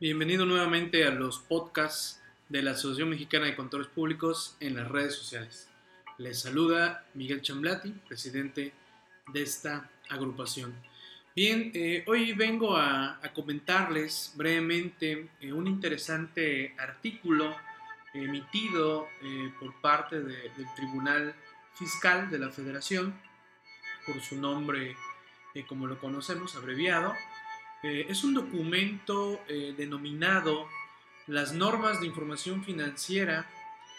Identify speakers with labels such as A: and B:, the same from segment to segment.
A: Bienvenido nuevamente a los podcasts de la Asociación Mexicana de Contadores Públicos en las redes sociales. Les saluda Miguel Chamblati, presidente de esta agrupación. Bien, eh, hoy vengo a, comentarles brevemente eh, un interesante artículo emitido eh, por parte del Tribunal Fiscal de la Federación, por su nombre como lo conocemos, abreviado. Es un documento denominado Las normas de información financiera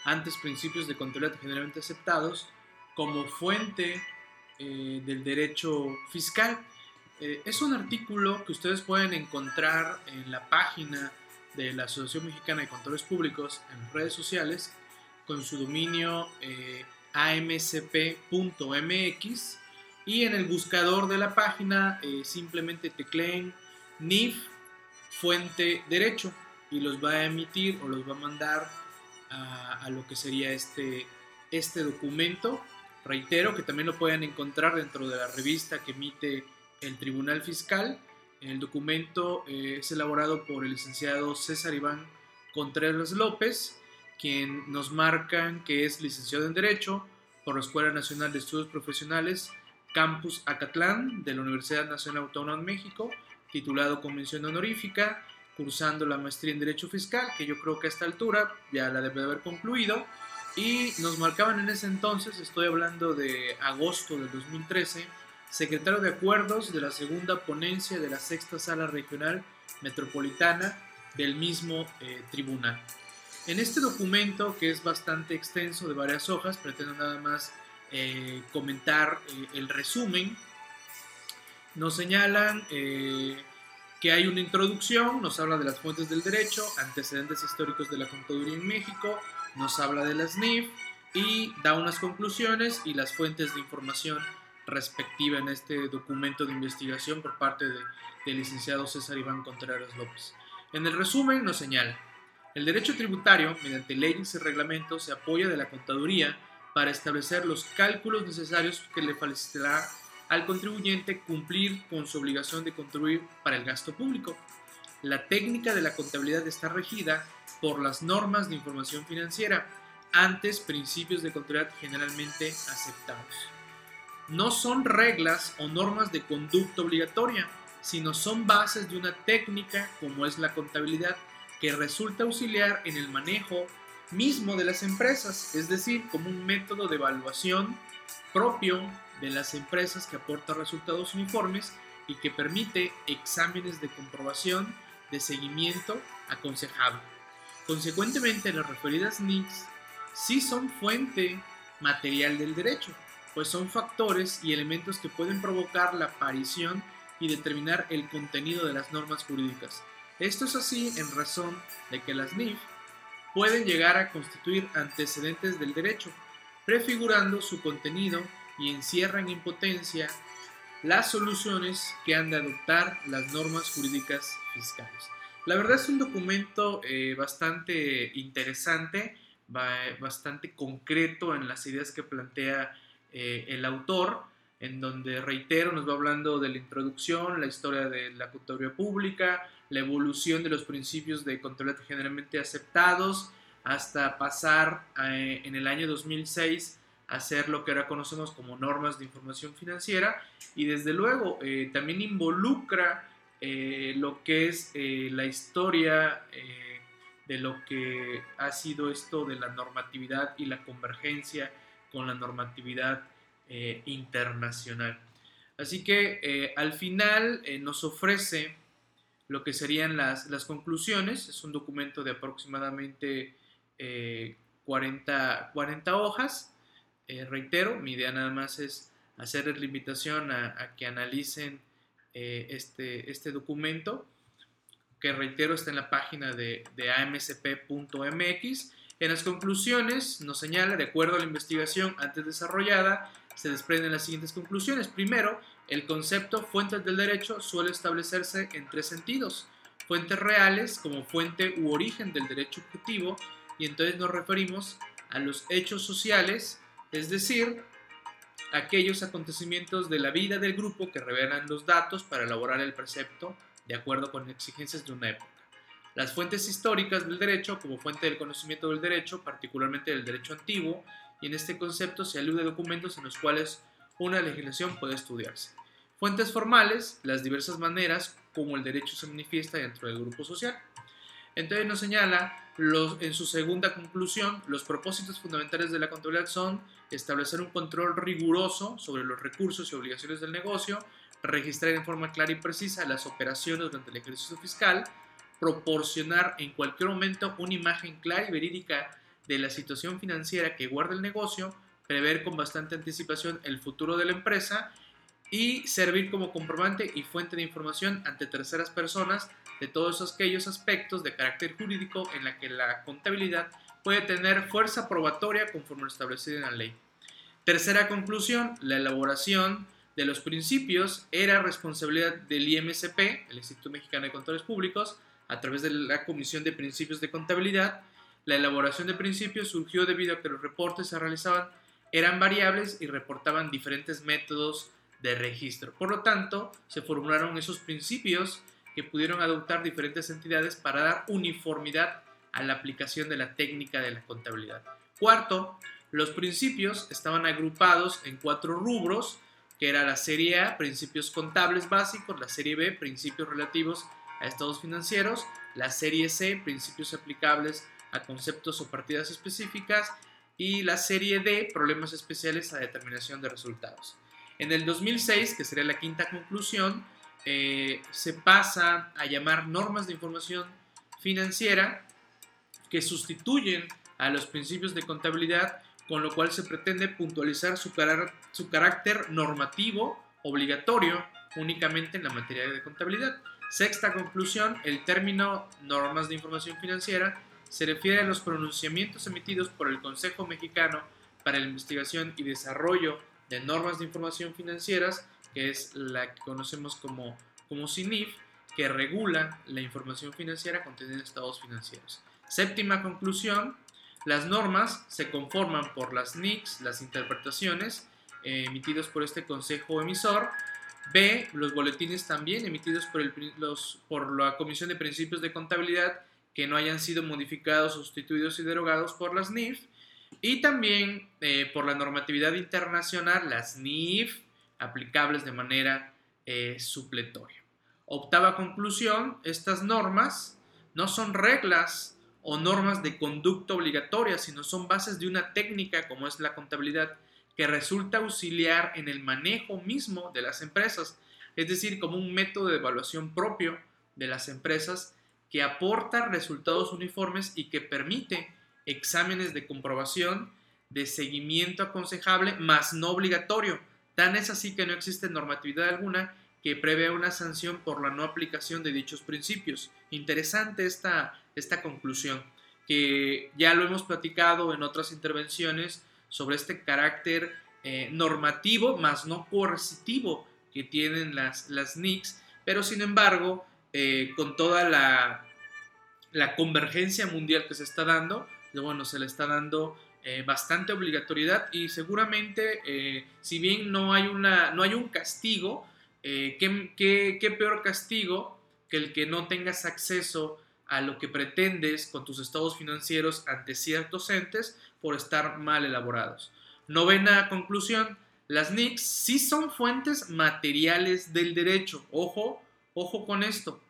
A: antes principios de contabilidad generalmente aceptados como fuente del derecho fiscal. Eh, es un artículo que ustedes pueden encontrar en la página de la Asociación Mexicana de Contadores Públicos en redes sociales con su dominio eh, amcp.mx y en el buscador de la página eh, simplemente tecleen NIF fuente derecho y los va a emitir o los va a mandar a, lo que sería este, este documento. Reitero que también lo pueden encontrar dentro de la revista que emite el Tribunal Fiscal. El documento eh, es elaborado por el licenciado César Iván Contreras López, quien nos marcan que es licenciado en Derecho por la Escuela Nacional de Estudios Profesionales Campus Acatlán de la Universidad Nacional Autónoma de México, titulado Convención Honorífica, cursando la maestría en Derecho Fiscal, que yo creo que a esta altura ya la debe de haber concluido. Y nos marcaban en ese entonces, estoy hablando de agosto del 2013, secretario de Acuerdos de la segunda ponencia de la sexta sala regional metropolitana del mismo eh, tribunal. En este documento, que es bastante extenso de varias hojas, pretendo nada más eh, comentar eh, el resumen. Nos señalan que hay una introducción, nos habla de las fuentes del derecho, antecedentes históricos de la contaduría en México, nos habla de las NIF y da unas conclusiones y las fuentes de información respectiva en este documento de investigación por parte del licenciado César Iván Contreras López. En el resumen nos señala, el derecho tributario, mediante leyes y reglamentos, se apoya de la contaduría para establecer los cálculos necesarios que le facilitará al contribuyente cumplir con su obligación de contribuir para el gasto público. La técnica de la contabilidad está regida por las normas de información financiera, antes principios de contabilidad generalmente aceptados no son reglas o normas de conducta obligatoria, sino son bases de una técnica como es la contabilidad que resulta auxiliar en el manejo mismo de las empresas, es decir, como un método de evaluación propio de las empresas que aporta resultados uniformes y que permite exámenes de comprobación de seguimiento aconsejado. Consecuentemente, las referidas NICs sí son fuente material del derecho, pues son factores y elementos que pueden provocar la aparición y determinar el contenido de las normas jurídicas. Esto es así en razón de que las NIF pueden llegar a constituir antecedentes del derecho, prefigurando su contenido y encierran en potencia las soluciones que han de adoptar las normas jurídicas fiscales. La verdad es un documento eh, bastante interesante, bastante concreto en las ideas que plantea eh, el autor, en donde, reitero, nos va hablando de la introducción, la historia de la contaduría pública, la evolución de los principios de control generalmente aceptados, hasta pasar eh, en el año 2006 a hacer lo que ahora conocemos como normas de información financiera y desde luego eh, también involucra lo que es la historia de lo que ha sido esto de la normatividad y la convergencia con la normatividad eh, internacional. Así que eh, al final eh, nos ofrece lo que serían las, las, conclusiones. Es un documento de aproximadamente 40, 40, hojas. Reitero, mi idea nada más es hacerles la invitación a, que analicen este, este documento, que reitero está en la página de, de amcp.mx en las conclusiones nos señala, de acuerdo a la investigación antes desarrollada, se desprenden las siguientes conclusiones. Primero, el concepto fuentes del derecho suele establecerse en tres sentidos. Fuentes reales como fuente u origen del derecho objetivo y entonces nos referimos a los hechos sociales, es decir, aquellos acontecimientos de la vida del grupo que revelan los datos para elaborar el precepto de acuerdo con exigencias de una época. las fuentes históricas del derecho como fuente del conocimiento del derecho, particularmente del derecho antiguo, y en este concepto se alude a documentos en los cuales una legislación puede estudiarse. Fuentes formales, las diversas maneras como el derecho se manifiesta dentro del grupo social. Entonces nos señala en su segunda conclusión, los propósitos fundamentales de la contabilidad son establecer un control riguroso sobre los recursos y obligaciones del negocio, registrar en forma clara y precisa las operaciones durante el ejercicio fiscal, proporcionar en cualquier momento una imagen clara y verídica de la situación financiera que guarda el negocio, prever con bastante anticipación el futuro de la empresa y servir como comprobante y fuente de información ante terceras personas de todos aquellos aspectos de carácter jurídico en la que la contabilidad puede tener fuerza probatoria conforme lo establecido en la ley. Tercera conclusión, la elaboración de los principios era responsabilidad del IMSP, el Instituto Mexicano de Controles Públicos, a través de la Comisión de Principios de Contabilidad. La elaboración de principios surgió debido a que los reportes se realizaban eran variables y reportaban diferentes métodos registro. Por lo tanto, se formularon esos principios que pudieron adoptar diferentes entidades para dar uniformidad a la aplicación de la técnica de la contabilidad. Cuarto, los principios estaban agrupados en cuatro rubros, que era la serie A, principios contables básicos, la serie B, principios relativos a estados financieros, la serie C, principios aplicables a conceptos o partidas específicas, y la serie D, problemas especiales a determinación de resultados. En el 2006, que sería la quinta conclusión, eh, se pasa a llamar normas de información financiera que sustituyen a los principios de contabilidad, con lo cual se pretende puntualizar su, su carácter normativo obligatorio únicamente en la materia de contabilidad. Sexta conclusión, el término normas de información financiera se refiere a los pronunciamientos emitidos por el Consejo Mexicano para la Investigación y Desarrollo de Normas de Información Financieras, que es la que conocemos como, como CINIF, que regula la información financiera contenida en estados financieros. Séptima conclusión, las normas se conforman por las NICs, las interpretaciones eh, emitidos por este consejo emisor, B, los boletines también emitidos por, el, los, por la Comisión de Principios de Contabilidad que no hayan sido modificados, sustituidos y derogados por las NIF, y también eh, por la normatividad internacional, las NIF, aplicables de manera eh, supletoria. Octava conclusión, estas normas no son reglas o normas de conducta obligatoria, sino son bases de una técnica como es la contabilidad, que resulta auxiliar en el manejo mismo de las empresas, es decir, como un método de evaluación propio de las empresas que aporta resultados uniformes y que permite exámenes de comprobación de seguimiento aconsejable, más no obligatorio. Tan es así que no existe normatividad alguna que prevé una sanción por la no aplicación de dichos principios. Interesante esta, esta conclusión, que ya lo hemos platicado en otras intervenciones sobre este carácter eh, normativo, más no coercitivo que tienen las, las NICs, pero sin embargo eh, con toda la, la, convergencia mundial que se está dando, bueno, se le está dando eh, bastante obligatoriedad y seguramente, eh, si bien no hay, una, no hay un castigo, ¿qué, qué, qué peor castigo que el que no tengas acceso a lo que pretendes con tus estados financieros ante ciertos entes por estar mal elaborados. Novena conclusión, las NICs sí son fuentes materiales del derecho. Ojo, ojo con esto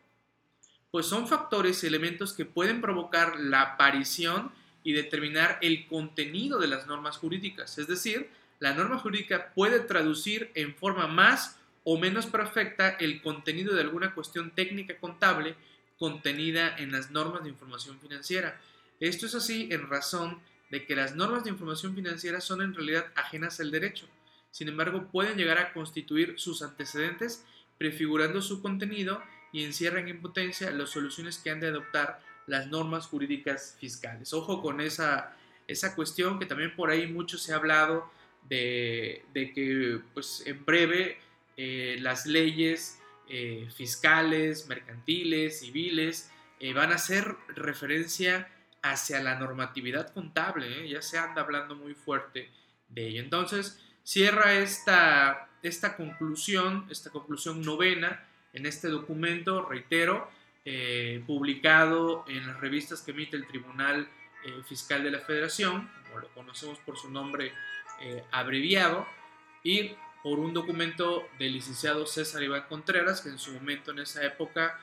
A: pues son factores y elementos que pueden provocar la aparición y determinar el contenido de las normas jurídicas. Es decir, la norma jurídica puede traducir en forma más o menos perfecta el contenido de alguna cuestión técnica contable contenida en las normas de información financiera. Esto es así en razón de que las normas de información financiera son en realidad ajenas al derecho. Sin embargo, pueden llegar a constituir sus antecedentes prefigurando su contenido y encierran en potencia las soluciones que han de adoptar las normas jurídicas fiscales. Ojo con esa, esa cuestión que también por ahí mucho se ha hablado de, que pues, en breve eh, las leyes eh, fiscales, mercantiles, civiles, eh, van a hacer referencia hacia la normatividad contable, ya se anda hablando muy fuerte de ello. Entonces, cierra esta, esta conclusión, esta conclusión novena, en este documento, reitero, eh, publicado en las revistas que emite el Tribunal eh, Fiscal de la Federación, como lo conocemos por su nombre eh, abreviado, y por un documento del licenciado César Iván Contreras, que en su momento, en esa época,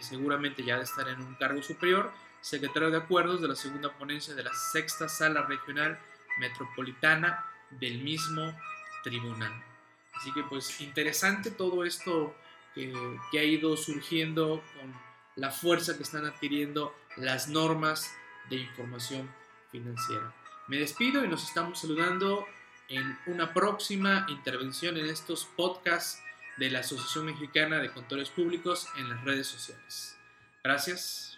A: seguramente ya de estar en un cargo superior, secretario de Acuerdos de la segunda ponencia de la sexta sala regional metropolitana del mismo tribunal. Así que pues interesante todo esto que, que ha ido surgiendo con la fuerza que están adquiriendo las normas de información financiera. Me despido y nos estamos saludando en una próxima intervención en estos podcasts de la Asociación Mexicana de Contadores Públicos en las redes sociales. Gracias.